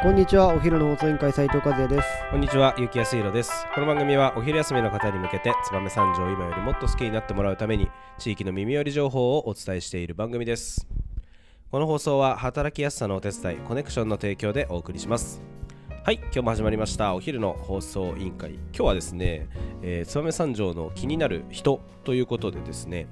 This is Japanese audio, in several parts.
こんにちはお昼の放送委員会斉藤和也ですこんにちは、ゆきやすいろです。この番組はお昼休みの方に向けて、燕三条を今よりもっと好きになってもらうために、地域の耳寄り情報をお伝えしている番組です。この放送は、働きやすさのお手伝い、コネクションの提供でお送りします。はい、今日も始まりました、お昼の放送委員会。今日はですね、えー、燕三条の気になる人ということでですね、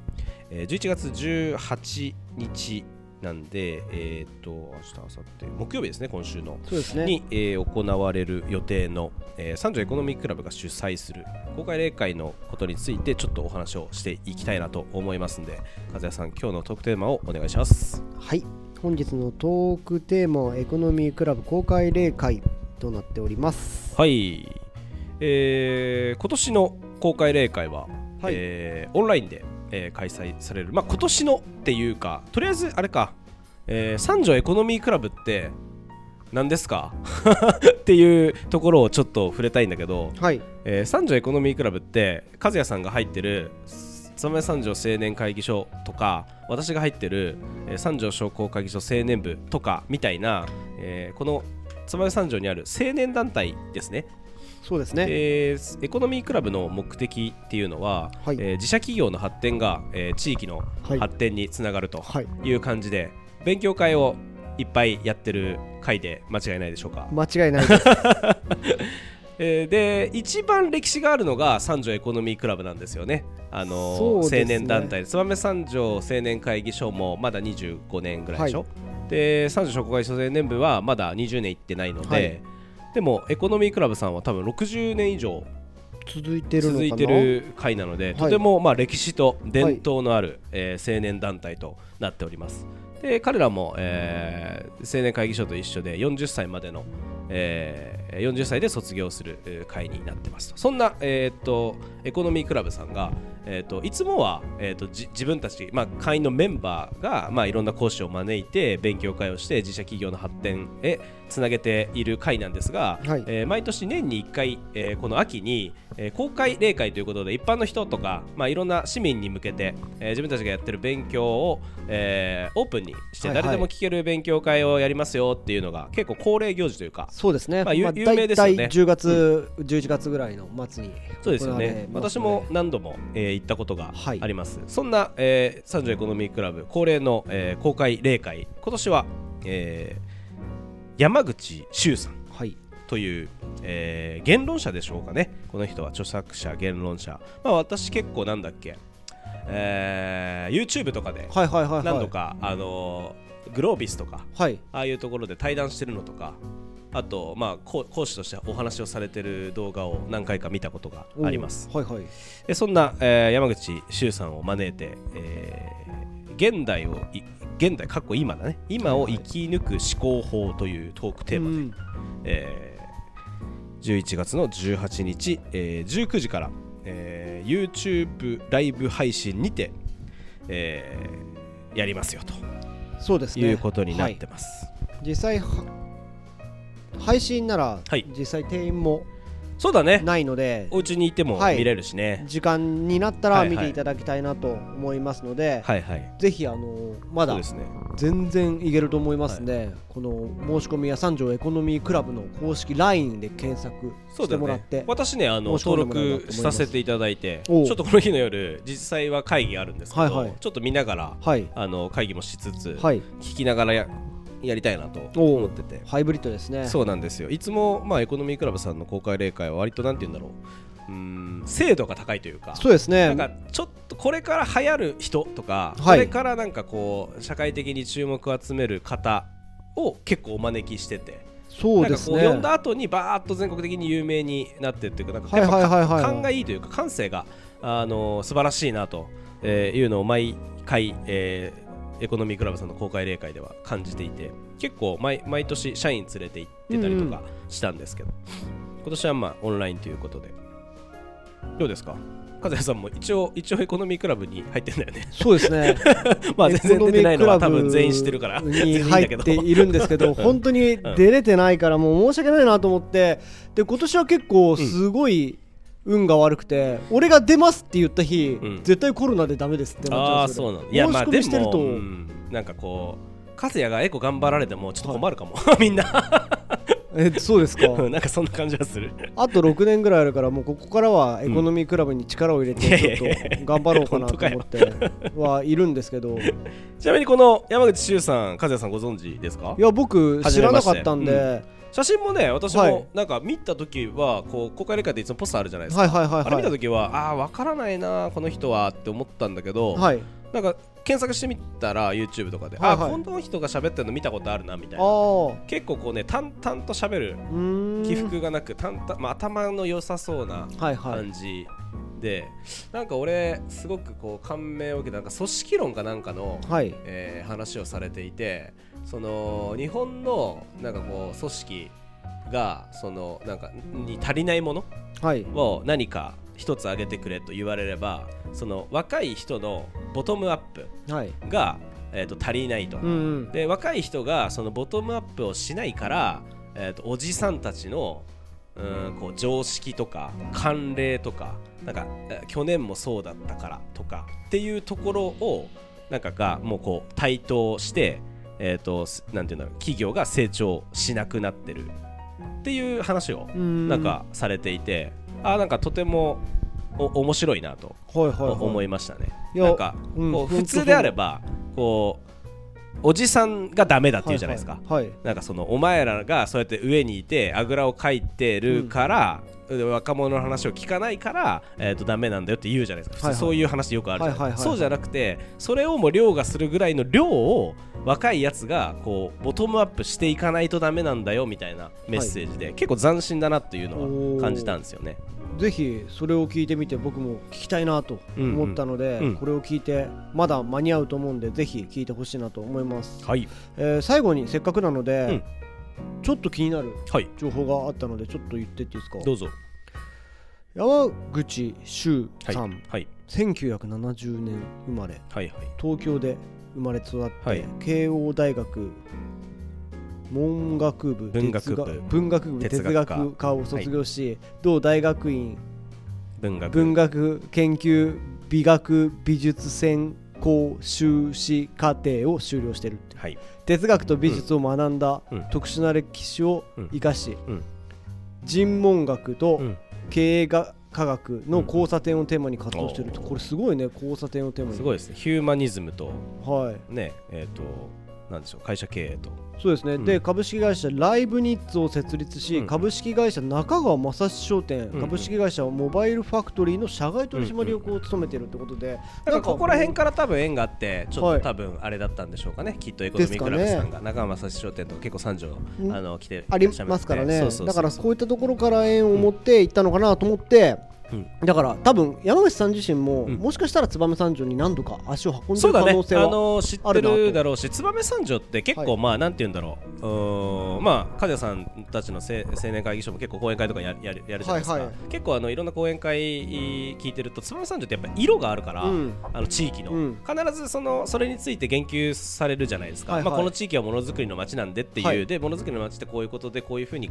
えー11月18日なんで、えっ、と、明日、明後日、木曜日ですね、今週の。そうですね。に、えー行われる予定の、えー、三条エコノミークラブが主催する公開例会のことについてちょっとお話をしていきたいなと思いますので和也さん今日のトークテーマをお願いします。はい。本日のトークテーマはエコノミークラブ公開例会となっております。はい、えー今年の公開例会は、はい。えーオンラインで、えー開催される。まあ今年のっていうかとりあえずあれか、えー三条エコノミークラブって何ですか？っていうところをちょっと触れたいんだけど、はい。えー三条エコノミークラブって和也さんが入ってる燕三条青年会議所とか私が入ってる、えー三条商工会議所青年部とかみたいな、えーこの燕三条にある青年団体ですねそうですね。えーエコノミークラブの目的っていうのは、はい。えー自社企業の発展が、えー地域のはい。発展につながるとはい。いう感じで、勉強会をいっぱいやってる会で間違いないでしょうか？間違いないです。えーで一番歴史があるのが三条エコノミークラブなんですよね。あのそうですね。青年団体。で燕三条青年会議所もまだ25年ぐらいでしょ、で三条商工会議所青年部はまだ20年行ってないので、はいでもエコノミークラブさんは多分60年以上続いてる続いてる会なので、いとてもまあ歴史と伝統のある、えー青年団体となっております。で彼らも、えー青年会議所と一緒で40歳までの、えー40歳で卒業するえー会になってますと。そんな、えーっとエコノミークラブさんが、えーっといつもは、えーっとじ自分たち、まあ、会員のメンバーが、まあ、いろんな講師を招いて勉強会をして自社企業の発展へつなげている会なんですが、はい。えー毎年年に1回、えーこの秋に、えー公開例会ということで一般の人とか、まあ、いろんな市民に向けて、えー自分たちがやってる勉強を、えーオープンにしてはいはい。誰でも聞ける勉強会をやりますよっていうのが結構恒例行事というかそうですね、まあゆ有名ですよね。大体10月、11月ぐらいの末にそうですよね。私も何度も、えー行ったことがはい。あります、そんな、えー、三条エコノミークラブ恒例の、えー公開例会今年は、えー山口周さんはい。という、えー言論者でしょうかね。この人は著作者言論者。まあ私結構なんだっけ、えー YouTube とかではいはいはいはい。何度か、あのーグロービスとかはい。ああいうところで対談してるのとかあと、まあ、講講師としてお話をされてる動画を何回か見たことがあります。はいはい。でそんな、えー山口周さんを招いて、えー現代をい現代かっこ今だね。今を生き抜く思考法というトークテーマで、うん。えー11月の18日、えー19時から、えー YouTube ライブ配信にて、えーやりますよと。そうですね。いうことになってます、実際は配信なら、はい。実際定員もそうだね。ないのでお家にいてもはい。見れるしね、時間になったはいはい。ら見ていただきたいなと思いますので、はい、はい。ぜひあのまだそうですね。全然いけると思いますんで、この申し込みや三条エコノミークラブの公式 LINE で検索してもらって、私ねあの登録させていただいてちょっとこの日の夜実際は会議あるんですけど、はいはい。ちょっと見ながらはい。あの会議もしつつ、はい。聞きながらややりたいなと思ってて。ハイブリッドですね。そうなんですよ。いつも、まあ、エコノミークラブさんの公開例会は割となんて言うんだろう。うーん精度が高いというか。そうですね。なんかちょっとこれから流行る人とか、はい。これからなんかこう社会的に注目を集める方を結構お招きしてて。そうですね。読んだ後にバーッと全国的に有名になってっていうかなんかはいはいはいはいやっぱ勘がいいというか感性があの素晴らしいなとえーいうのを毎回、えーエコノミークラブさんの公開例会では感じていて結構毎毎年社員連れて行ってたりとかしたんですけど、今年はまあオンラインということで。どうですか？和也さんも一応一応エコノミークラブに入ってんだよね。そうですね。まあ全然出てないのは多分全員知ってるからに 入っているんですけど本当に出れてないからもう申し訳ないなと思ってで今年は結構すごい運が悪くて俺が出ますって言った日ん。絶対コロナでダメですってなっちゃそうなの。いやまあ申し込でみしてると。も、うん。なんかこう和也がエコ頑張られてもちょっと困るかも、みんな。えそうですか？なんかそんな感じはする。あと6年ぐらいあるからもうここからはエコノミークラブに力を入れてちょっと頑張ろうかなと思って。はいるんですけど。ちなみにこの山口周さん和也さんご存知ですか？いや僕知らなかったんで、写真もね私はい。もなんか見た時はこう公開理解でいつもポスターあるじゃないですか、はいはいはいあれ見たはい時はああー分からないなこの人はって思ったんだけど、はい。なんか検索してみたら YouTube とかで、はいはい。あこの人が喋ってるの見たことあるなみたいあな。あ結構こうね淡々と喋る起伏がなく淡々、まあ、頭の良さそうなはいはい。感じで、なんか俺すごくこう感銘を受けたなんか組織論かなんかの、はい。えー話をされていてその日本のなんかこう組織がそのなんかに足りないものはい。を何か一つ挙げてくれと言われればその若い人のボトムアップはい。が、えー、と足りないと、うんうん。で若い人がそのボトムアップをしないから、えー、とおじさんたちのうんこう常識とか慣例とかなんかえー去年もそうだったからとかっていうところをなんかがもうこう対等して、えー、とすなんていうんだろう企業が成長しなくなってるっていう話をうん。なんかされていて、あーなんかとてもお面白いなとはいはいはい。思いましたね。いやなんかうんこう普通であればこうおじさんがダメだって言うじゃないですか。はいはいなんかそのお前らがそうやって上にいてあぐらをかいてるから、で若者の話を聞かないから、えー、とダメなんだよって言うじゃないですか、はいはい。普通そういう話よくあるじゃないはいはいはいそうじゃなくてそれをも凌駕するぐらいの量を若いやつがこうボトムアップしていかないとダメなんだよみたいなメッセージで、結構斬新だなっていうのは感じたんですよね。ぜひそれを聞いてみて僕も聞きたいなと思ったので、うん。うんこれを聞いてまだ間に合うと思うんでぜひ聞いてほしいなと思います、はい、えー最後にせっかくなので、ちょっと気になるはい、情報があったのでちょっと言ってっていいですか？どうぞ。山口周はい、さん、はい、1970年生まれ。はい、はい。東京で生まれ育って、はい。慶応大学文学部文学部。哲学文学部哲哲学科を卒業し、同大学院文学文学研究美学美術専攻修士課程を修了してるってはい、哲学と美術を学んだうん。特殊な歴史を生かし、うん。人文学とうん。経営が科学の交差点をテーマに活動してると、これすごいね交差点をテーマに。すごいですね。ヒューマニズムとはい。ね、えっ、となんでしょう会社経営と。そうですね、うん。で株式会社ライブニッツを設立し、うん。株式会社中川正史商店、うん。株式会社モバイルファクトリーの社外取締役を務めているってことで、なんかここら辺から多分縁があってちょはい。っと多分あれだったんでしょうかね、きっとエコノミークラブさんが中川正史商店と結構三条うんあの来て。ありますからね。だからこういったところから縁を持っていったのかなと思って、うんだから多分山口さん自身も、うん。もしかしたら燕三条に何度か足を運んでるそうだね。可能性は、あの知ってあるなと。るだろうし燕三条って結構、はい。まあなんて言うんだろう。まあ梶谷さんたちのせ青年会議所も結構講演会とかややるやるじゃないですか、結構あのいろんな講演会聞いてると燕三条ってやっぱ色があるから、うん。あの地域の、うん。必ずそのそれについて言及されるじゃないですか、まあ、この地域はものづくりの街なんでっていう、はい。でものづくりの街ってこういうことでこういうふうに、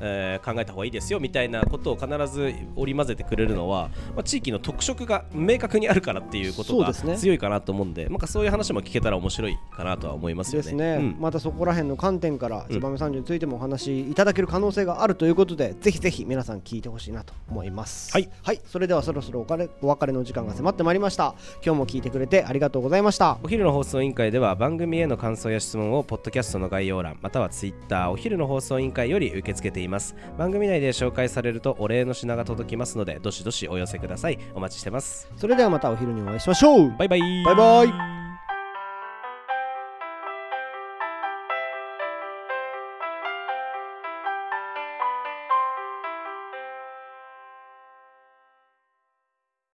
えー考えた方がいいですよみたいなことを必ず織り交ぜてくれるのは、まあ、地域の特色が明確にあるからっていうことがそうですね。強いかなと思うんでなんかそういう話も聞けたら面白いかなとは思いますよね。ね、うん。またそこら辺の観点からうん燕三条についてもお話しいただける可能性があるということで、ぜひぜひ皆さん聞いてほしいなと思います。はい、それではそろそろおかれお別れの時間が迫ってまいりました。今日も聞いてくれてありがとうございました。お昼の放送委員会では番組への感想や質問をポッドキャストの概要欄またはツイッターお昼の放送委員会より受け付けています。番組内で紹介されるとお礼の品が届きますのでどしどしお寄せください。お待ちしてます。それではまたお昼にお会いしましょう。バイバイ。バイバイ